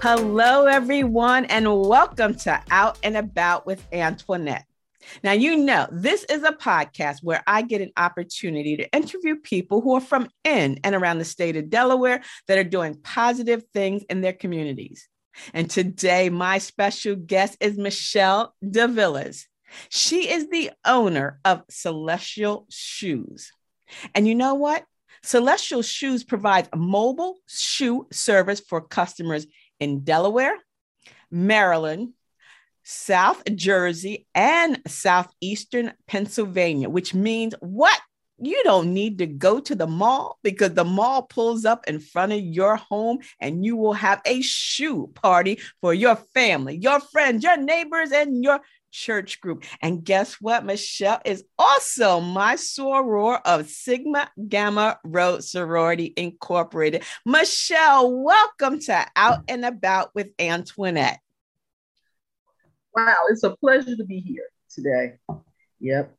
Hello, everyone, and welcome to Out and About with Antoinette. Now, you know, this is a podcast where I get an opportunity to interview people who are from in and around the state of Delaware that are doing positive things in their communities. And today, my special guest is Michelle DeVillas. She is the owner of Celestial Shoes. And you know what? Celestial Shoes provides a mobile shoe service for customers in Delaware, Maryland, South Jersey, and Southeastern Pennsylvania, which means what? You don't need to go to the mall because the mall pulls up in front of your home and you will have a shoe party for your family, your friends, your neighbors, and your church group. And guess what? Michelle is also my soror of Sigma Gamma Rho Sorority Incorporated. Michelle, welcome to Out and About with Antoinette. Wow, it's a pleasure to be here today. Yep.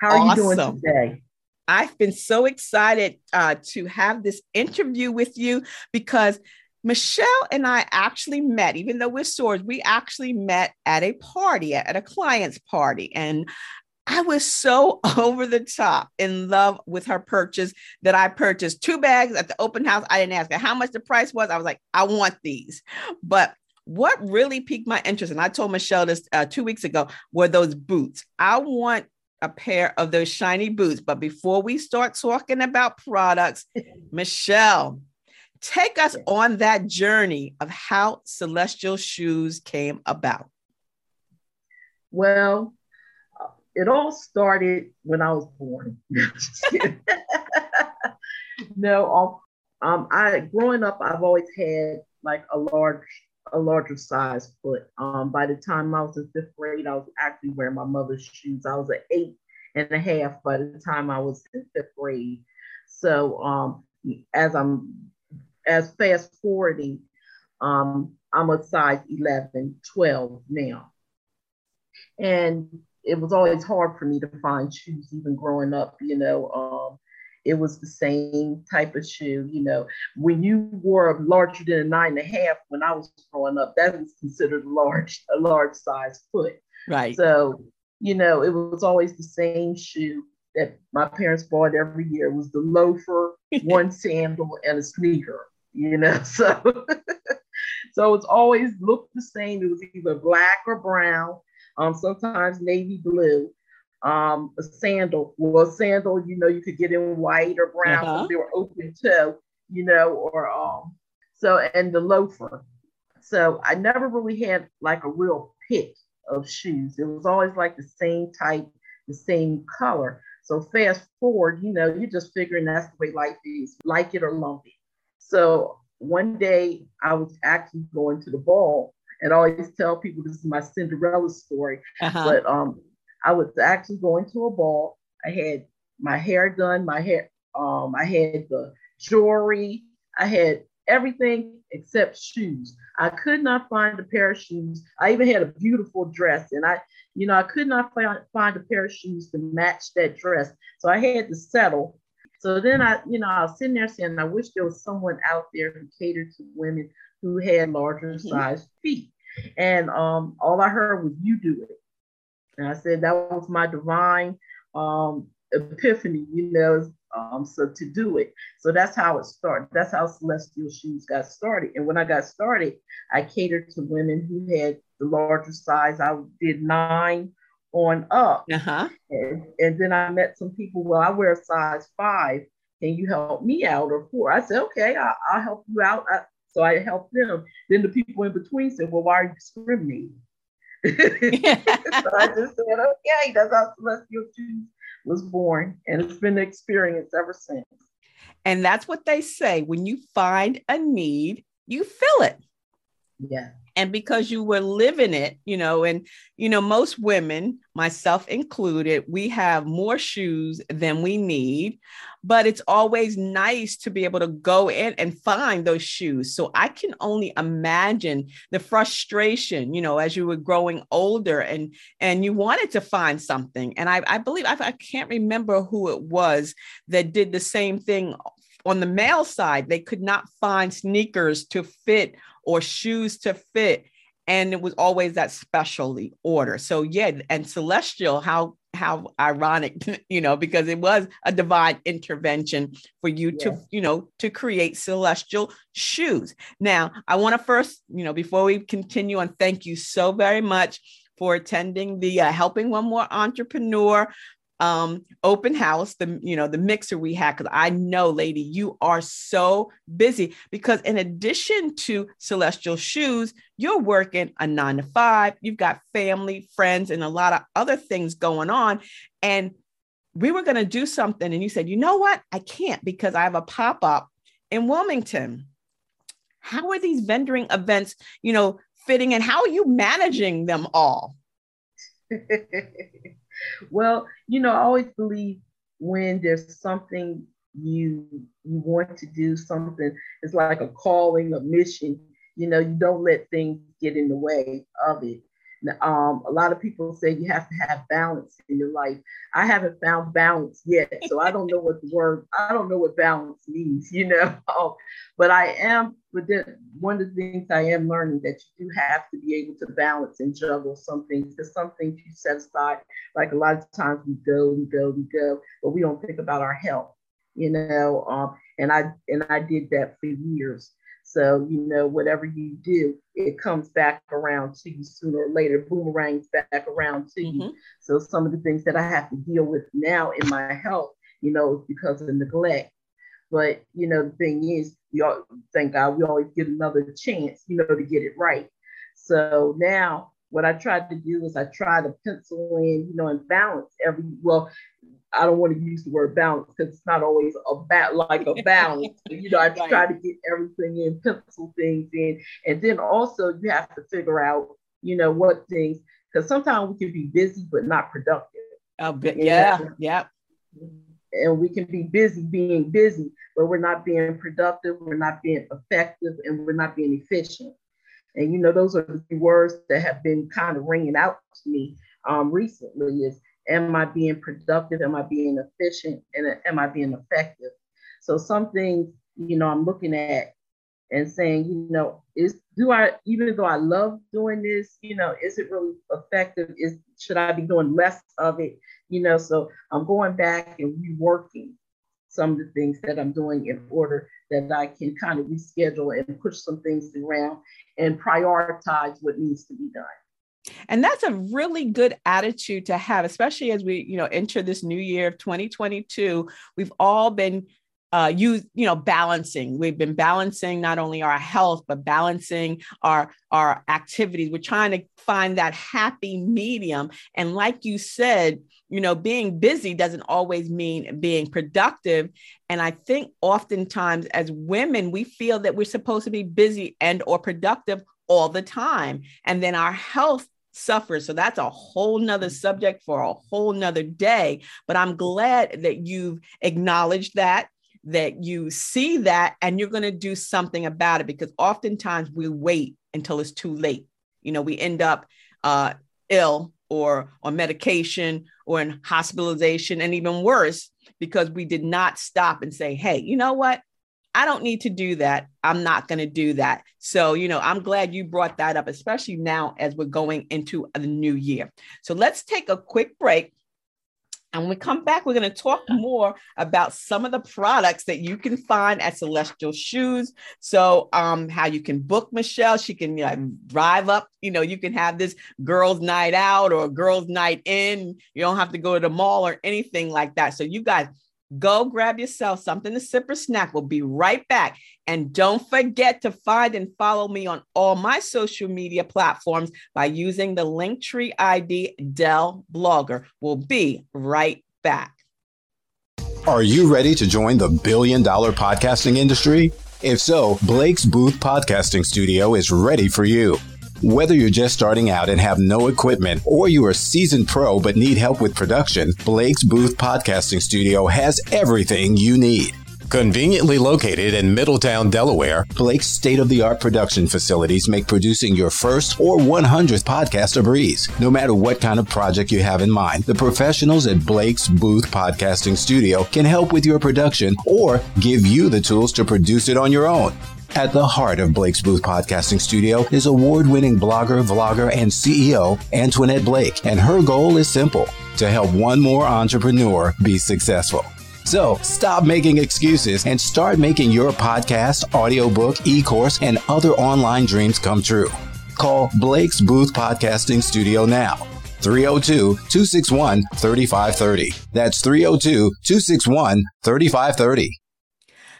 How are awesome. you doing today? I've been so excited uh, to have this interview with you because Michelle and I actually met, even though we're sorors, we actually met at a party, at a client's party. And I was so over the top in love with her purchase that I purchased two bags at the open house. I didn't ask her how much the price was. I was like, I want these. But what really piqued my interest, and I told Michelle this uh, two weeks ago, were those boots. I want a pair of those shiny boots. But before we start talking about products, Michelle, Take us on that journey of how Celestial Shoes came about. Well, it all started when I was born. no, um, um, I growing up, I've always had like a large, a larger size foot. Um, by the time I was in fifth grade, I was actually wearing my mother's shoes. I was an eight and a half by the time I was in fifth grade. So um, as I'm as fast forwarding, um, I'm a size 11, 12 now. And it was always hard for me to find shoes, even growing up, you know. Um, it was the same type of shoe, you know. When you wore a larger than a nine and a half when I was growing up, that was considered large, a large size foot. Right. So, you know, it was always the same shoe that my parents bought every year. It was the loafer, one sandal, and a sneaker you know. So so it's always looked the same. It was either black or brown, um, sometimes navy blue. Um, a sandal, well, a sandal, you know, you could get in white or brown, uh-huh. they were open toe, you know, or um, so and the loafer. So I never really had like a real pick of shoes. It was always like the same type, the same color. So fast forward, you know, you're just figuring that's the way life is, like it or lump it. So one day I was actually going to the ball, and I always tell people this is my Cinderella story. Uh-huh. But um, I was actually going to a ball. I had my hair done, my hair, um, I had the jewelry, I had everything except shoes. I could not find a pair of shoes. I even had a beautiful dress, and I, you know, I could not find, find a pair of shoes to match that dress. So I had to settle so then I, you know, I was sitting there saying, I wish there was someone out there who catered to women who had larger mm-hmm. sized feet. And um, all I heard was, you do it. And I said, that was my divine um, epiphany, you know, um, so to do it. So that's how it started. That's how Celestial Shoes got started. And when I got started, I catered to women who had the larger size. I did nine on up. Uh-huh. And, and then I met some people, well, I wear a size five. Can you help me out or four? I said, okay, I, will help you out. I, so I helped them. Then the people in between said, well, why are you discriminating? so I just said, okay, that's how Celestial Shoes was born. And it's been an experience ever since. And that's what they say when you find a need, you fill it. Yeah. And because you were living it you know and you know most women myself included we have more shoes than we need but it's always nice to be able to go in and find those shoes. So i can only imagine the frustration you know as you were growing older and and you wanted to find something. And i, I believe I, I can't remember who it was that did the same thing on the male side, they could not find sneakers to fit or shoes to fit. And it was always that specialty order. So yeah, and celestial, how how ironic, you know, because it was a divine intervention for you yes. to, you know, to create celestial shoes. Now, I want to first, you know, before we continue on, thank you so very much for attending the uh, Helping One More Entrepreneur um open house the you know the mixer we had because i know lady you are so busy because in addition to celestial shoes you're working a nine to five you've got family friends and a lot of other things going on. And we were going to do something and you said you know what? I can't because i have a pop-up in wilmington. How are these vendoring events you know fitting and how are you managing them all well, you know, I always believe when there's something you you want to do something, it's like a calling, a mission. You know, you don't let things get in the way of it. Um, a lot of people say you have to have balance in your life. I haven't found balance yet, so I don't know what the word I don't know what balance means, you know. Um, but I am. But then one of the things I am learning that you do have to be able to balance and juggle some things because some things you set aside. Like a lot of times we go, we go, we go, but we don't think about our health, you know. Um, and I and I did that for years. So, you know, whatever you do, it comes back around to you sooner or later, boomerangs back around to mm-hmm. you. So, some of the things that I have to deal with now in my health, you know, is because of neglect. But, you know, the thing is, we all, thank God we always get another chance, you know, to get it right. So now what I tried to do is I try to pencil in, you know, and balance every, well, I don't want to use the word balance because it's not always a bat like a balance. you know, I right. try to get everything in, pencil things in, and then also you have to figure out, you know, what things because sometimes we can be busy but not productive. Oh, but yeah, yeah. And we can be busy being busy, but we're not being productive, we're not being effective, and we're not being efficient. And you know, those are the words that have been kind of ringing out to me um, recently is am I being productive? Am I being efficient? And am I being effective? So some things, you know, I'm looking at and saying, you know, is do I even though I love doing this, you know, is it really effective? Is should I be doing less of it? You know, so I'm going back and reworking some of the things that I'm doing in order that I can kind of reschedule and push some things around and prioritize what needs to be done. And that's a really good attitude to have, especially as we, you know, enter this new year of 2022. We've all been uh, use you know balancing. We've been balancing not only our health but balancing our our activities. We're trying to find that happy medium. And like you said you know being busy doesn't always mean being productive. And i think oftentimes as women we feel that we're supposed to be busy and or productive all the time. And then our health suffers. So that's a whole nother subject for a whole nother day. But I'm glad that you've acknowledged that, that you see that, and you're going to do something about it because oftentimes we wait until it's too late. You know, we end up uh, ill or on medication or in hospitalization, and even worse, because we did not stop and say, hey, you know what? I don't need to do that. I'm not going to do that. So, you know, I'm glad you brought that up, especially now as we're going into the new year. So, let's take a quick break. And when we come back, we're going to talk more about some of the products that you can find at Celestial Shoes. So, um, how you can book Michelle. She can drive up. You know, you can have this girls' night out or girls' night in. You don't have to go to the mall or anything like that. So, you guys, Go grab yourself something to sip or snack. We'll be right back. And don't forget to find and follow me on all my social media platforms by using the Linktree ID Dell Blogger. We'll be right back. Are you ready to join the billion dollar podcasting industry? If so, Blake's Booth Podcasting Studio is ready for you. Whether you're just starting out and have no equipment, or you are a seasoned pro but need help with production, Blake's Booth Podcasting Studio has everything you need. Conveniently located in Middletown, Delaware, Blake's state of the art production facilities make producing your first or 100th podcast a breeze. No matter what kind of project you have in mind, the professionals at Blake's Booth Podcasting Studio can help with your production or give you the tools to produce it on your own. At the heart of Blake's Booth Podcasting Studio is award winning blogger, vlogger, and CEO Antoinette Blake, and her goal is simple to help one more entrepreneur be successful. So stop making excuses and start making your podcast, audiobook, e course, and other online dreams come true. Call Blake's Booth Podcasting Studio now. 302 261 3530. That's 302 261 3530.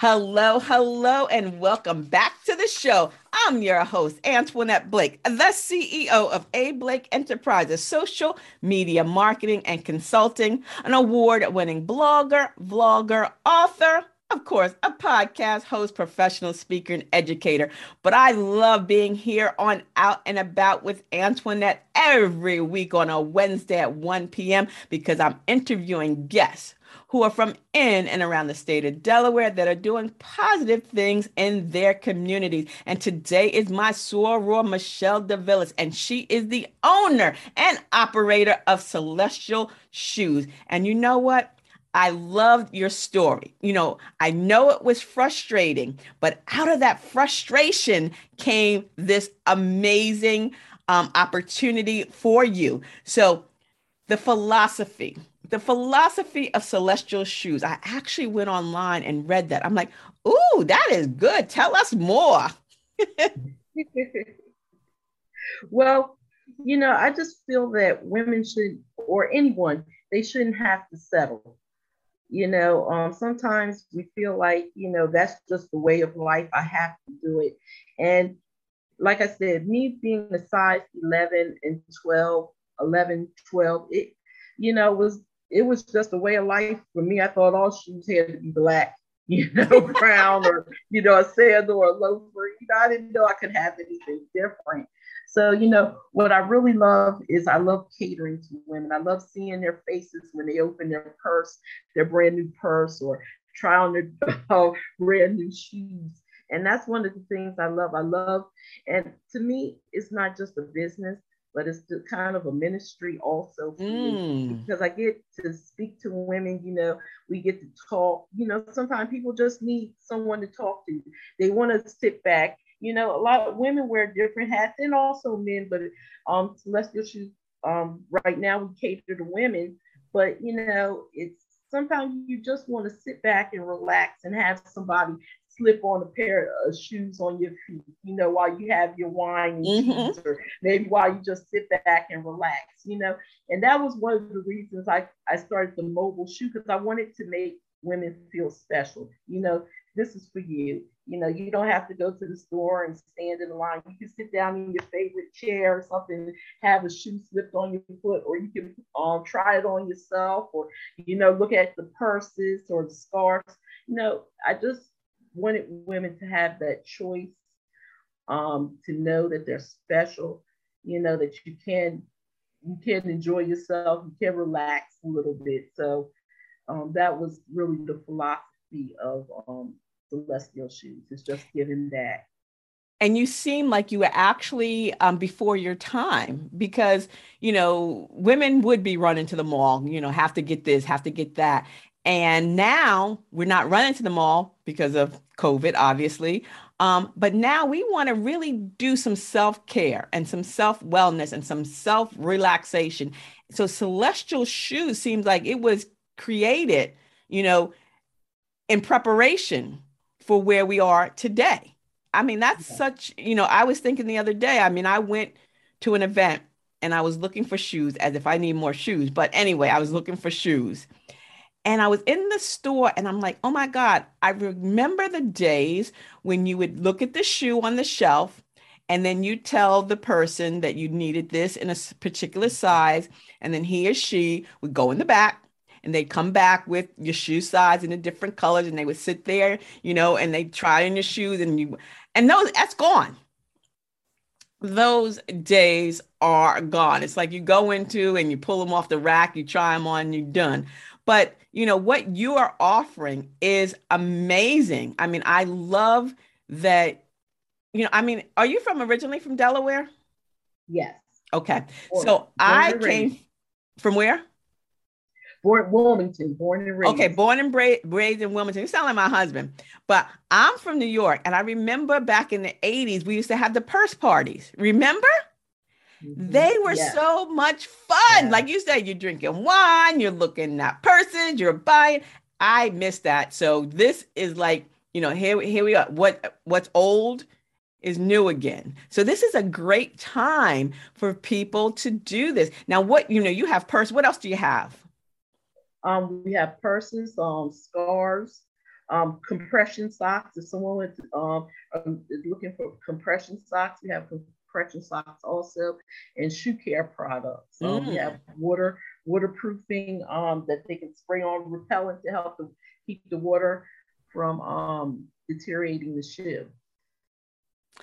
Hello, hello, and welcome back to the show. I'm your host, Antoinette Blake, the CEO of A. Blake Enterprises, social media marketing and consulting, an award winning blogger, vlogger, author, of course, a podcast host, professional speaker, and educator. But I love being here on Out and About with Antoinette every week on a Wednesday at 1 p.m. because I'm interviewing guests who are from in and around the state of Delaware that are doing positive things in their communities. And today is my soror, Michelle DeVillis, and she is the owner and operator of Celestial Shoes. And you know what? I loved your story. You know, I know it was frustrating, but out of that frustration came this amazing um, opportunity for you. So, the philosophy, the philosophy of celestial shoes. I actually went online and read that. I'm like, ooh, that is good. Tell us more. well, you know, I just feel that women should, or anyone, they shouldn't have to settle. You know, um, sometimes we feel like, you know, that's just the way of life. I have to do it. And like I said, me being a size 11 and 12, 11, 12, it, you know, was it was just a way of life for me. I thought all shoes had to be black, you know, brown or you know, a sandal or a loafer. You know, I didn't know I could have anything different. So, you know, what I really love is I love catering to women. I love seeing their faces when they open their purse, their brand new purse, or try on their uh, brand new shoes. And that's one of the things I love. I love, and to me, it's not just a business, but it's the kind of a ministry also mm. because I get to speak to women, you know, we get to talk, you know, sometimes people just need someone to talk to. They want to sit back. You know, a lot of women wear different hats and also men, but um celestial shoes um right now we cater to women, but you know, it's sometimes you just want to sit back and relax and have somebody slip on a pair of shoes on your feet, you know, while you have your wine and mm-hmm. cheese, or maybe while you just sit back and relax, you know. And that was one of the reasons I, I started the mobile shoe because I wanted to make women feel special. You know, this is for you. You know, you don't have to go to the store and stand in line. You can sit down in your favorite chair or something, have a shoe slipped on your foot, or you can um, try it on yourself, or you know, look at the purses or the scarves. You know, I just wanted women to have that choice, um, to know that they're special, you know, that you can you can enjoy yourself, you can relax a little bit. So um, that was really the philosophy of um, Celestial Shoes. It's just giving that. And you seem like you were actually um, before your time because, you know, women would be running to the mall, you know, have to get this, have to get that. And now we're not running to the mall because of COVID, obviously. Um, but now we want to really do some self care and some self wellness and some self relaxation. So, Celestial Shoes seems like it was created, you know, in preparation for where we are today. I mean, that's such, you know, I was thinking the other day, I mean, I went to an event and I was looking for shoes as if I need more shoes. But anyway, I was looking for shoes. And I was in the store and I'm like, oh my God, I remember the days when you would look at the shoe on the shelf and then you tell the person that you needed this in a particular size. And then he or she would go in the back and they'd come back with your shoe size in the different colors and they would sit there, you know, and they try on your shoes and you, and those, that's gone those days are gone. It's like you go into and you pull them off the rack, you try them on, you're done. But you know what you are offering is amazing. I mean, I love that. You know, I mean, are you from originally from Delaware? Yes. Okay. Born, so born I came from where? Born Wilmington, born and raised. Okay, born and bra- raised in Wilmington. You sound like my husband, but I'm from New York, and I remember back in the '80s we used to have the purse parties. Remember? Mm-hmm. They were yes. so much fun. Yeah. Like you said, you're drinking wine, you're looking at persons, you're buying. I miss that. So this is like, you know, here, here we are. What what's old is new again. So this is a great time for people to do this. Now, what you know, you have purse. What else do you have? Um, we have purses, um, scarves, um, compression socks. If someone is, um, is looking for compression socks, we have compression socks also, and shoe care products. Um, We have water waterproofing um, that they can spray on repellent to help them keep the water from um, deteriorating the shoe.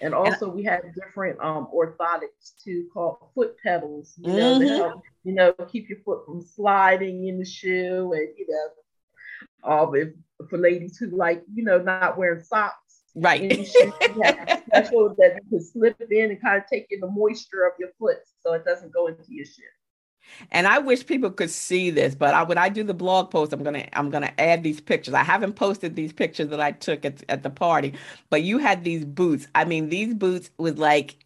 And also, we have different um, orthotics too, called Foot Petals. You know, mm-hmm. help you know keep your foot from sliding in the shoe, and you know, um, if, for ladies who like you know not wearing socks. Right. Special that you can slip in and kind of take in the moisture of your foot so it doesn't go into your shoe. And I wish people could see this, but I, when I do the blog post, I'm gonna I'm gonna add these pictures. I haven't posted these pictures that I took at, at the party, but you had these boots. I mean, these boots was like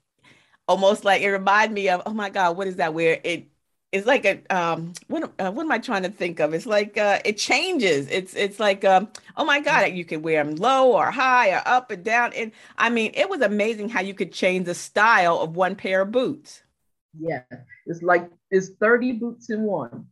almost like it reminded me of oh my god, what is that? Where it it's like a um what uh, what am I trying to think of? It's like uh it changes. It's it's like um oh my god, you can wear them low or high or up and down. And I mean, it was amazing how you could change the style of one pair of boots. Yeah, it's like it's 30 boots in one.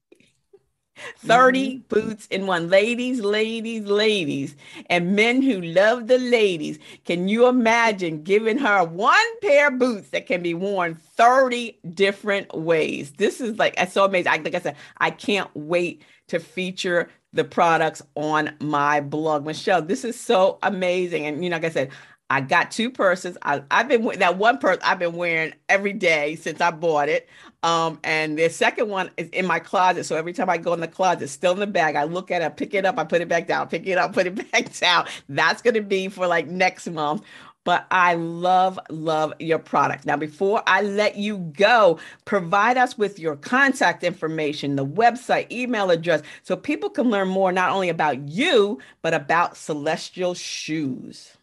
30 mm-hmm. boots in one. Ladies, ladies, ladies, and men who love the ladies. Can you imagine giving her one pair of boots that can be worn 30 different ways? This is like, it's so amazing. I, like I said, I can't wait to feature the products on my blog. Michelle, this is so amazing. And, you know, like I said, I got two purses. I, have been that one purse I've been wearing every day since I bought it. Um, and the second one is in my closet. So every time I go in the closet, still in the bag. I look at it, pick it up, I put it back down, pick it up, put it back down. That's gonna be for like next month. But I love, love your product. Now, before I let you go, provide us with your contact information, the website, email address, so people can learn more not only about you, but about Celestial Shoes.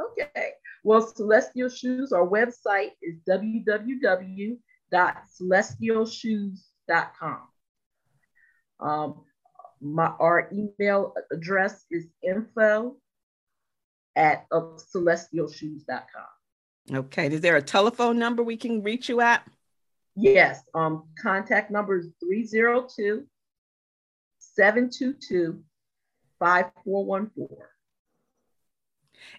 Okay. Well, Celestial Shoes, our website is www.celestialshoes.com. Um, my, our email address is info at uh, celestialshoes.com. Okay. Is there a telephone number we can reach you at? Yes. Um, contact number is 302 722 5414.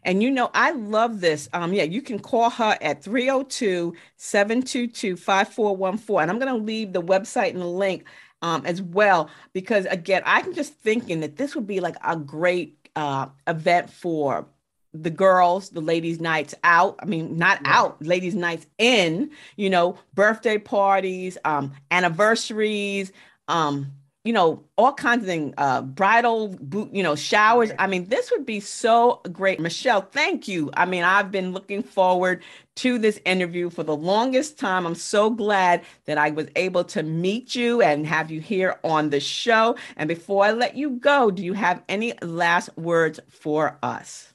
And you know, I love this. Um, yeah, you can call her at 302 722 5414. And I'm going to leave the website and the link um, as well, because again, I'm just thinking that this would be like a great uh, event for the girls, the ladies' nights out. I mean, not yeah. out, ladies' nights in, you know, birthday parties, um, anniversaries, um, you know, all kinds of things, uh, bridal, boot, you know, showers. I mean, this would be so great. Michelle, thank you. I mean, I've been looking forward to this interview for the longest time. I'm so glad that I was able to meet you and have you here on the show. And before I let you go, do you have any last words for us?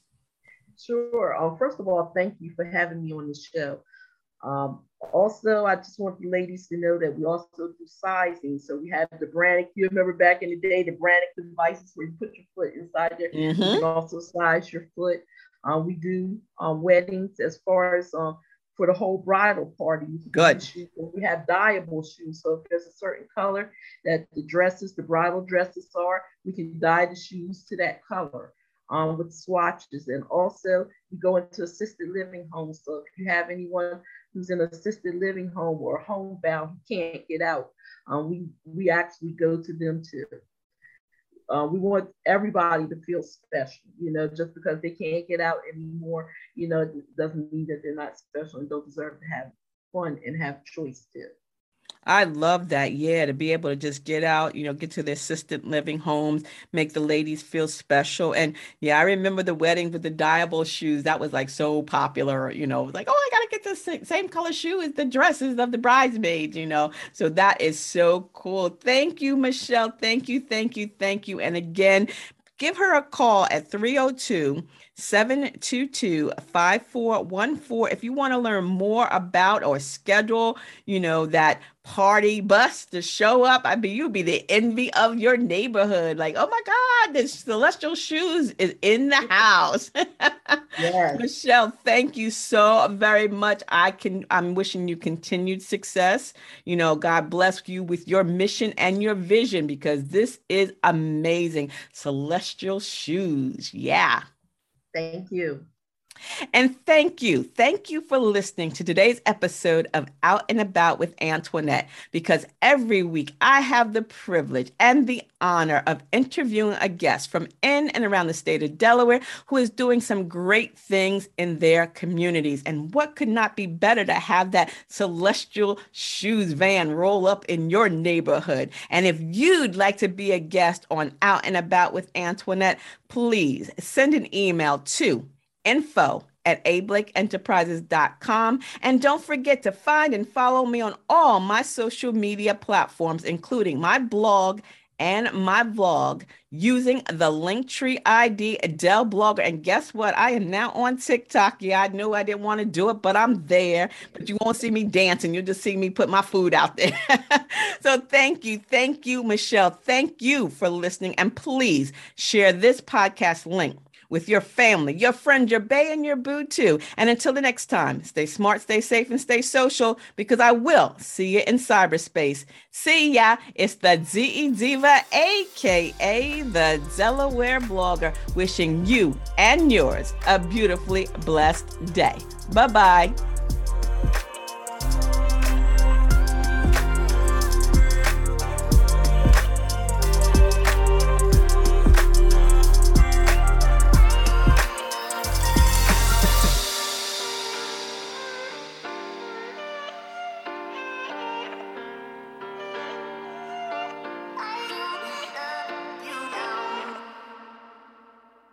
Sure. Uh, first of all, thank you for having me on the show. Um, also, I just want the ladies to know that we also do sizing. So we have the Brannock. You remember back in the day, the Brannock devices where you put your foot inside there. Mm-hmm. You can also size your foot. Uh, we do um, weddings as far as um, for the whole bridal party. Good. We have dyeable shoes. So if there's a certain color that the dresses, the bridal dresses are, we can dye the shoes to that color um, with swatches. And also, we go into assisted living homes. So if you have anyone who's in an assisted living home or homebound who can't get out, um, we, we actually go to them too. Uh, we want everybody to feel special, you know, just because they can't get out anymore, you know, doesn't mean that they're not special and don't deserve to have fun and have choice too. I love that. Yeah, to be able to just get out, you know, get to the assisted living homes, make the ladies feel special. And yeah, I remember the wedding with the dyeable shoes. That was like so popular, you know, like, oh, I got to get the same color shoe as the dresses of the bridesmaids, you know. So that is so cool. Thank you, Michelle. Thank you, thank you, thank you. And again, give her a call at 302 722 5414 if you want to learn more about or schedule you know that party bus to show up i mean you'd be the envy of your neighborhood. Like oh my god the celestial shoes is in the house. Yes. michelle thank you so very much. I can i'm wishing you continued success. You know god bless you with your mission and your vision because this is amazing. Celestial shoes. Yeah Thank you. And thank you. Thank you for listening to today's episode of Out and About with Antoinette, because every week I have the privilege and the honor of interviewing a guest from in and around the state of Delaware who is doing some great things in their communities. And what could not be better to have that celestial shoes van roll up in your neighborhood? And if you'd like to be a guest on Out and About with Antoinette, please send an email to info at ablakeenterprises.com. And don't forget to find and follow me on all my social media platforms, including my blog and my vlog using the Linktree ID Dell Blogger. And guess what? I am now on TikTok. Yeah, I knew I didn't want to do it, but I'm there. But you won't see me dancing. You'll just see me put my food out there. so thank you. Thank you, Michelle. Thank you for listening. And please share this podcast link with your family, your friend, your bay, and your boo too. And until the next time, stay smart, stay safe, and stay social because I will see you in cyberspace. See ya. It's the DE Diva, aka the Delaware blogger, wishing you and yours a beautifully blessed day. Bye bye.